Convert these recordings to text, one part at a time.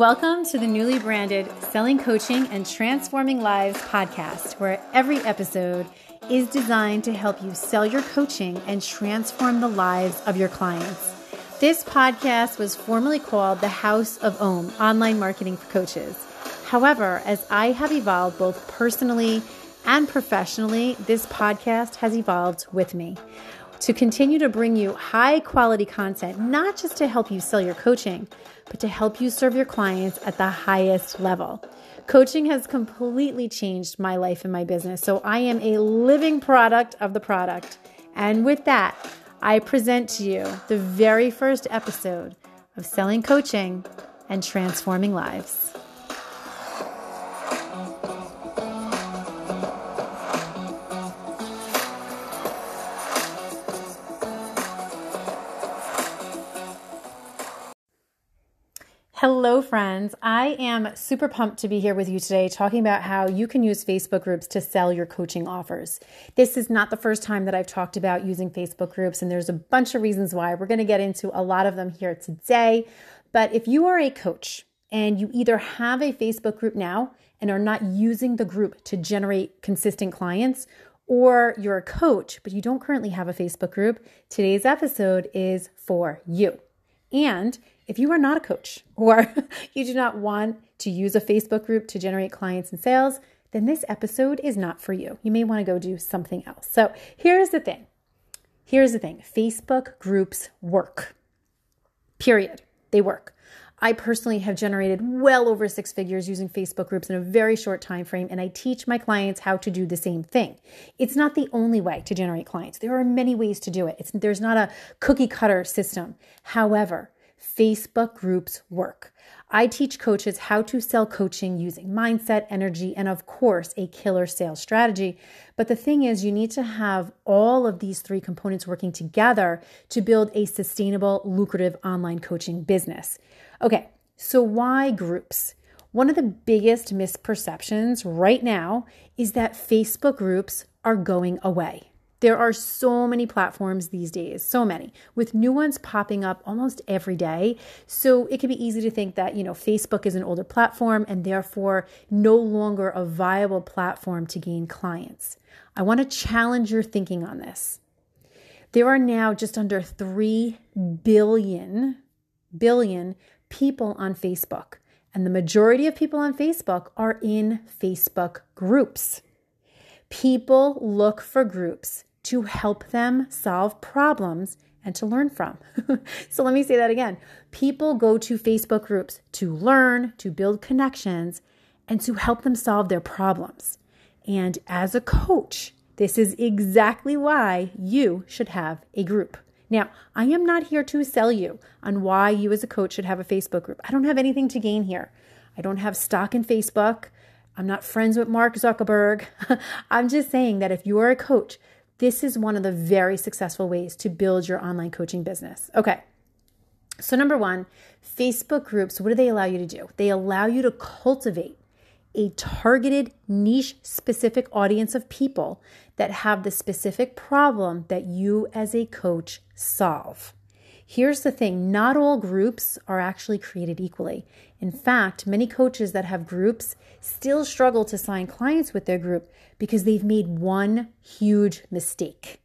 Welcome to the newly branded Selling Coaching and Transforming Lives podcast, where every episode is designed to help you sell your coaching and transform the lives of your clients. This podcast was formerly called the House of Om Online Marketing for Coaches. However, as I have evolved both personally and professionally, this podcast has evolved with me to continue to bring you high quality content, not just to help you sell your coaching, but to help you serve your clients at the highest level. Coaching has completely changed my life and my business, so I am a living product of the product. And with that, I present to you the very first episode of Selling Coaching and Transforming Lives. Hello, friends. I am super pumped to be here with you today talking about how you can use Facebook groups to sell your coaching offers. This is not the first time that I've talked about using Facebook groups, and there's a bunch of reasons why. We're going to get into a lot of them here today. But if you are a coach and you either have a Facebook group now and are not using the group to generate consistent clients, or you're a coach but you don't currently have a Facebook group, today's episode is for you. And if you are not a coach or you do not want to use a Facebook group to generate clients and sales, then this episode is not for you. You may want to go do something else. So here's the thing. Here's the thing Facebook groups work. Period. They work. I personally have generated well over six figures using Facebook groups in a very short time frame and I teach my clients how to do the same thing. It's not the only way to generate clients. There are many ways to do it. It's, there's not a cookie cutter system. However, Facebook groups work. I teach coaches how to sell coaching using mindset, energy, and of course, a killer sales strategy. But the thing is, you need to have all of these three components working together to build a sustainable, lucrative online coaching business. Okay, so why groups? One of the biggest misperceptions right now is that Facebook groups are going away. There are so many platforms these days, so many, with new ones popping up almost every day. So it can be easy to think that, you know, Facebook is an older platform and therefore no longer a viable platform to gain clients. I want to challenge your thinking on this. There are now just under 3 billion billion people on Facebook, and the majority of people on Facebook are in Facebook groups. People look for groups to help them solve problems and to learn from. so let me say that again. People go to Facebook groups to learn, to build connections, and to help them solve their problems. And as a coach, this is exactly why you should have a group. Now, I am not here to sell you on why you as a coach should have a Facebook group. I don't have anything to gain here. I don't have stock in Facebook. I'm not friends with Mark Zuckerberg. I'm just saying that if you are a coach this is one of the very successful ways to build your online coaching business. Okay. So, number one, Facebook groups, what do they allow you to do? They allow you to cultivate a targeted, niche specific audience of people that have the specific problem that you as a coach solve. Here's the thing not all groups are actually created equally. In fact, many coaches that have groups still struggle to sign clients with their group because they've made one huge mistake.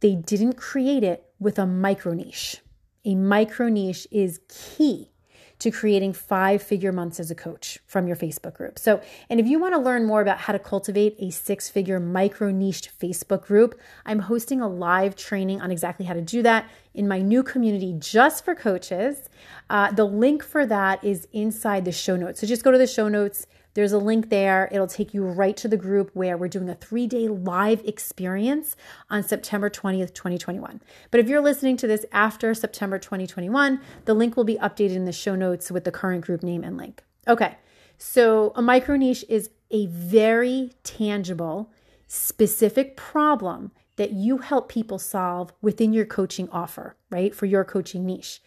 They didn't create it with a micro niche. A micro niche is key to creating five figure months as a coach from your Facebook group. So, and if you want to learn more about how to cultivate a six figure micro niched Facebook group, I'm hosting a live training on exactly how to do that in my new community just for coaches. Uh, the link for that is inside the show notes. So just go to the show notes there's a link there. It'll take you right to the group where we're doing a three day live experience on September 20th, 2021. But if you're listening to this after September 2021, the link will be updated in the show notes with the current group name and link. Okay, so a micro niche is a very tangible, specific problem that you help people solve within your coaching offer, right? For your coaching niche.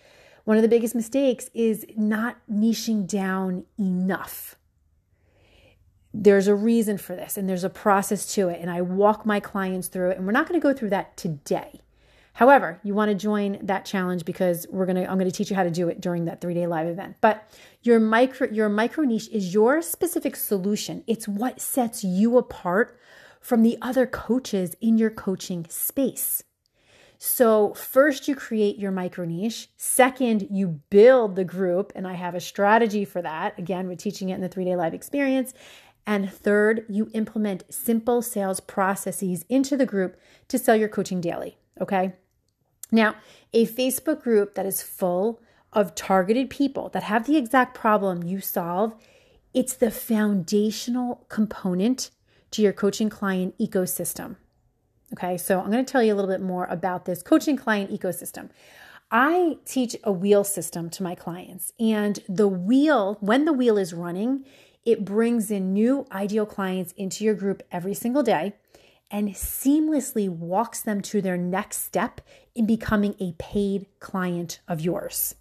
One of the biggest mistakes is not niching down enough there's a reason for this and there's a process to it. And I walk my clients through it. And we're not going to go through that today. However, you want to join that challenge because we're to I'm going to teach you how to do it during that 3-day live event. But your micro your micro niche is your specific solution. It's what sets you apart from the other coaches in your coaching space. So, first, you create your micro niche. Second, you build the group, and I have a strategy for that. Again, we're teaching it in the three day live experience. And third, you implement simple sales processes into the group to sell your coaching daily. Okay. Now, a Facebook group that is full of targeted people that have the exact problem you solve, it's the foundational component to your coaching client ecosystem. Okay, so I'm going to tell you a little bit more about this coaching client ecosystem. I teach a wheel system to my clients, and the wheel, when the wheel is running, it brings in new ideal clients into your group every single day and seamlessly walks them to their next step in becoming a paid client of yours.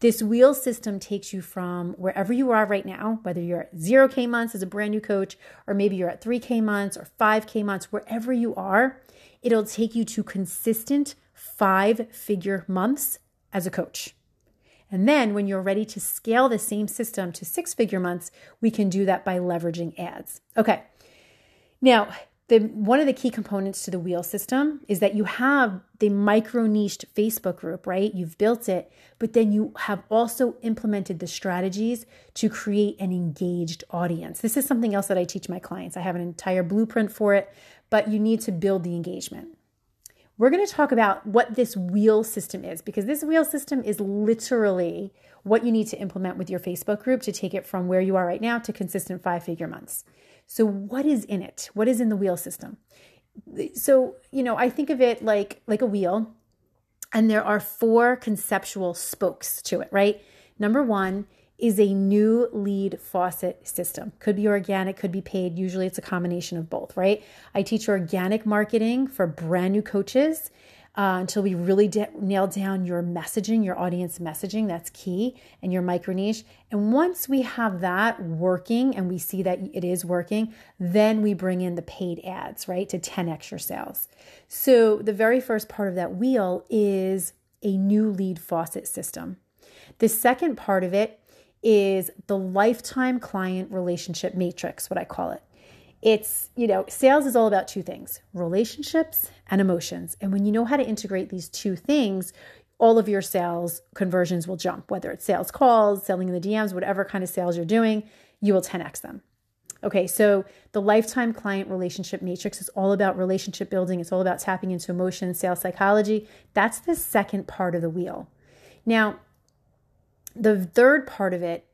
This wheel system takes you from wherever you are right now, whether you're at 0K months as a brand new coach, or maybe you're at 3K months or 5K months, wherever you are, it'll take you to consistent five figure months as a coach. And then when you're ready to scale the same system to six figure months, we can do that by leveraging ads. Okay. Now, the one of the key components to the wheel system is that you have the micro niched Facebook group, right? You've built it, but then you have also implemented the strategies to create an engaged audience. This is something else that I teach my clients. I have an entire blueprint for it, but you need to build the engagement. We're going to talk about what this wheel system is because this wheel system is literally what you need to implement with your Facebook group to take it from where you are right now to consistent five figure months. So, what is in it? What is in the wheel system? So, you know, I think of it like like a wheel and there are four conceptual spokes to it, right? Number 1 is a new lead faucet system. Could be organic, could be paid. Usually it's a combination of both, right? I teach organic marketing for brand new coaches uh, until we really de- nail down your messaging, your audience messaging. That's key, and your micro niche. And once we have that working and we see that it is working, then we bring in the paid ads, right, to 10 extra sales. So the very first part of that wheel is a new lead faucet system. The second part of it is the lifetime client relationship matrix, what I call it it's, you know, sales is all about two things relationships and emotions. And when you know how to integrate these two things, all of your sales conversions will jump, whether it's sales calls, selling in the DMs, whatever kind of sales you're doing, you will 10x them. Okay, so the lifetime client relationship matrix is all about relationship building. It's all about tapping into emotion, sales psychology. That's the second part of the wheel. Now, the third part of it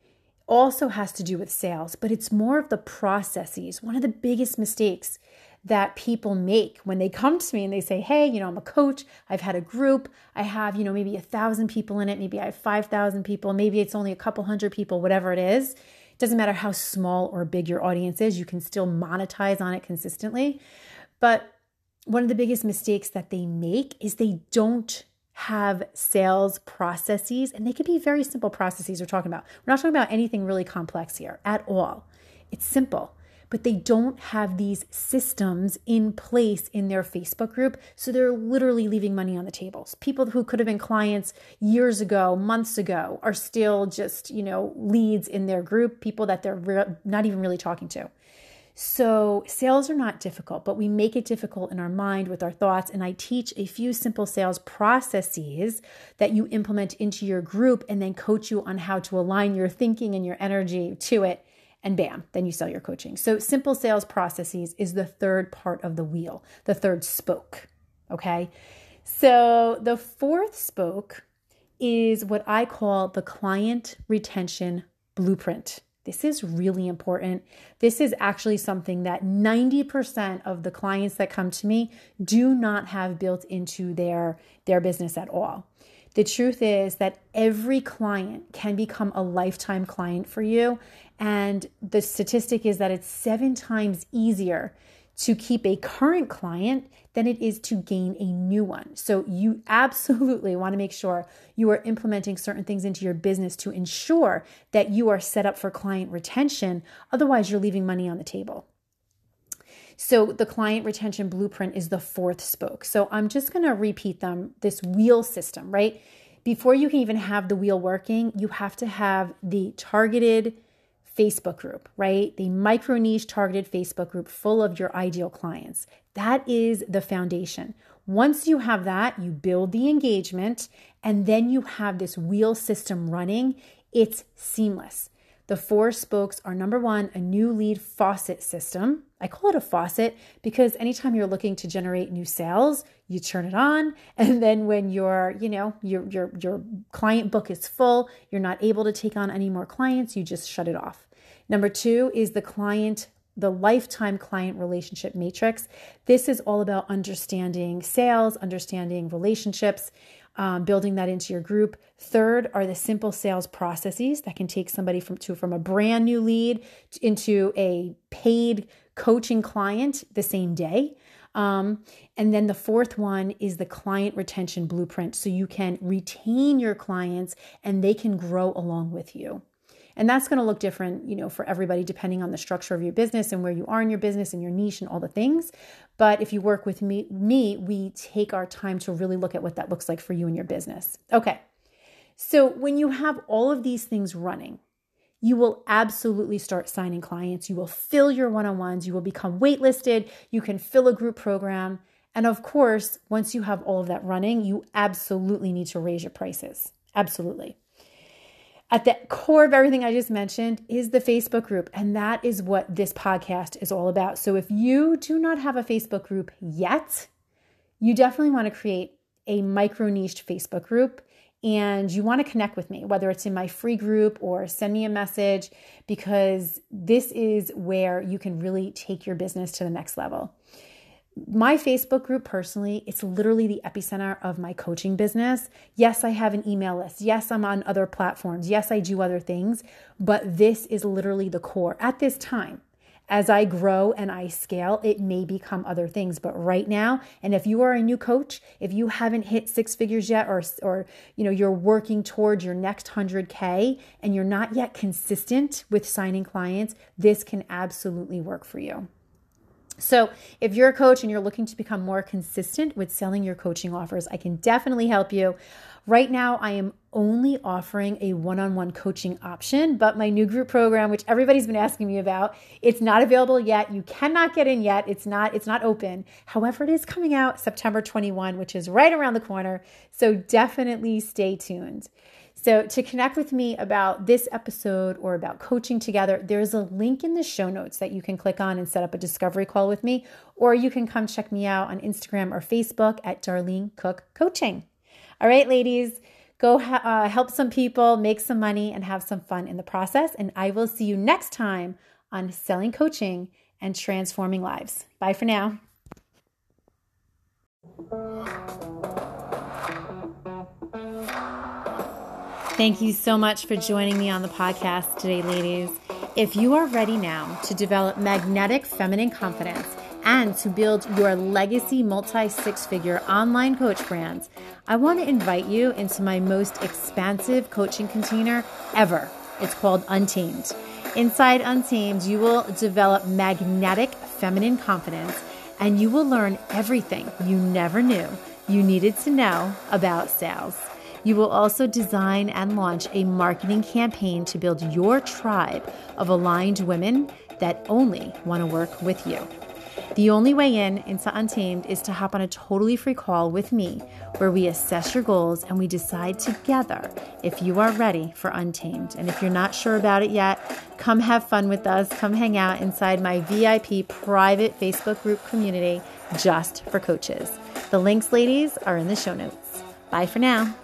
also has to do with sales, but it's more of the processes. One of the biggest mistakes that people make when they come to me and they say, Hey, you know, I'm a coach, I've had a group, I have, you know, maybe a thousand people in it, maybe I have 5,000 people, maybe it's only a couple hundred people, whatever it is. It doesn't matter how small or big your audience is, you can still monetize on it consistently. But one of the biggest mistakes that they make is they don't have sales processes, and they could be very simple processes we're talking about. We're not talking about anything really complex here at all. It's simple, but they don't have these systems in place in their Facebook group. So they're literally leaving money on the tables. People who could have been clients years ago, months ago, are still just, you know, leads in their group, people that they're re- not even really talking to. So, sales are not difficult, but we make it difficult in our mind with our thoughts. And I teach a few simple sales processes that you implement into your group and then coach you on how to align your thinking and your energy to it. And bam, then you sell your coaching. So, simple sales processes is the third part of the wheel, the third spoke. Okay. So, the fourth spoke is what I call the client retention blueprint. This is really important. This is actually something that 90% of the clients that come to me do not have built into their, their business at all. The truth is that every client can become a lifetime client for you. And the statistic is that it's seven times easier to keep a current client than it is to gain a new one. So you absolutely want to make sure you are implementing certain things into your business to ensure that you are set up for client retention. Otherwise, you're leaving money on the table. So the client retention blueprint is the fourth spoke. So I'm just going to repeat them this wheel system, right? Before you can even have the wheel working, you have to have the targeted Facebook group, right? The micro niche targeted Facebook group full of your ideal clients. That is the foundation. Once you have that, you build the engagement and then you have this wheel system running. It's seamless. The four spokes are number one, a new lead faucet system. I call it a faucet because anytime you're looking to generate new sales, you turn it on. And then when your, you know, your your your client book is full, you're not able to take on any more clients, you just shut it off. Number two is the client the lifetime client relationship matrix. This is all about understanding sales, understanding relationships, um, building that into your group. Third are the simple sales processes that can take somebody from to from a brand new lead into a paid coaching client the same day. Um, and then the fourth one is the client retention blueprint. So you can retain your clients and they can grow along with you. And that's going to look different, you know, for everybody depending on the structure of your business and where you are in your business and your niche and all the things. But if you work with me, me, we take our time to really look at what that looks like for you and your business. Okay. So when you have all of these things running, you will absolutely start signing clients. You will fill your one on ones. You will become waitlisted. You can fill a group program. And of course, once you have all of that running, you absolutely need to raise your prices. Absolutely. At the core of everything I just mentioned is the Facebook group. And that is what this podcast is all about. So if you do not have a Facebook group yet, you definitely want to create a micro niched Facebook group and you want to connect with me, whether it's in my free group or send me a message, because this is where you can really take your business to the next level my Facebook group personally, it's literally the epicenter of my coaching business. Yes, I have an email list. Yes, I'm on other platforms. Yes, I do other things, but this is literally the core at this time. As I grow and I scale, it may become other things, but right now, and if you are a new coach, if you haven't hit six figures yet or or you know, you're working towards your next 100k and you're not yet consistent with signing clients, this can absolutely work for you. So, if you're a coach and you're looking to become more consistent with selling your coaching offers, I can definitely help you. Right now, I am only offering a one on one coaching option, but my new group program, which everybody's been asking me about, it's not available yet. You cannot get in yet. It's not, it's not open. However, it is coming out September 21, which is right around the corner. So definitely stay tuned. So, to connect with me about this episode or about coaching together, there's a link in the show notes that you can click on and set up a discovery call with me, or you can come check me out on Instagram or Facebook at Darlene Cook Coaching. All right, ladies, go ha- uh, help some people, make some money, and have some fun in the process. And I will see you next time on Selling Coaching and Transforming Lives. Bye for now. Thank you so much for joining me on the podcast today, ladies. If you are ready now to develop magnetic feminine confidence and to build your legacy multi six figure online coach brands, I want to invite you into my most expansive coaching container ever. It's called Untamed. Inside Untamed, you will develop magnetic feminine confidence and you will learn everything you never knew you needed to know about sales. You will also design and launch a marketing campaign to build your tribe of aligned women that only want to work with you. The only way in into Untamed is to hop on a totally free call with me where we assess your goals and we decide together if you are ready for Untamed. And if you're not sure about it yet, come have fun with us. Come hang out inside my VIP private Facebook group community just for coaches. The links, ladies, are in the show notes. Bye for now.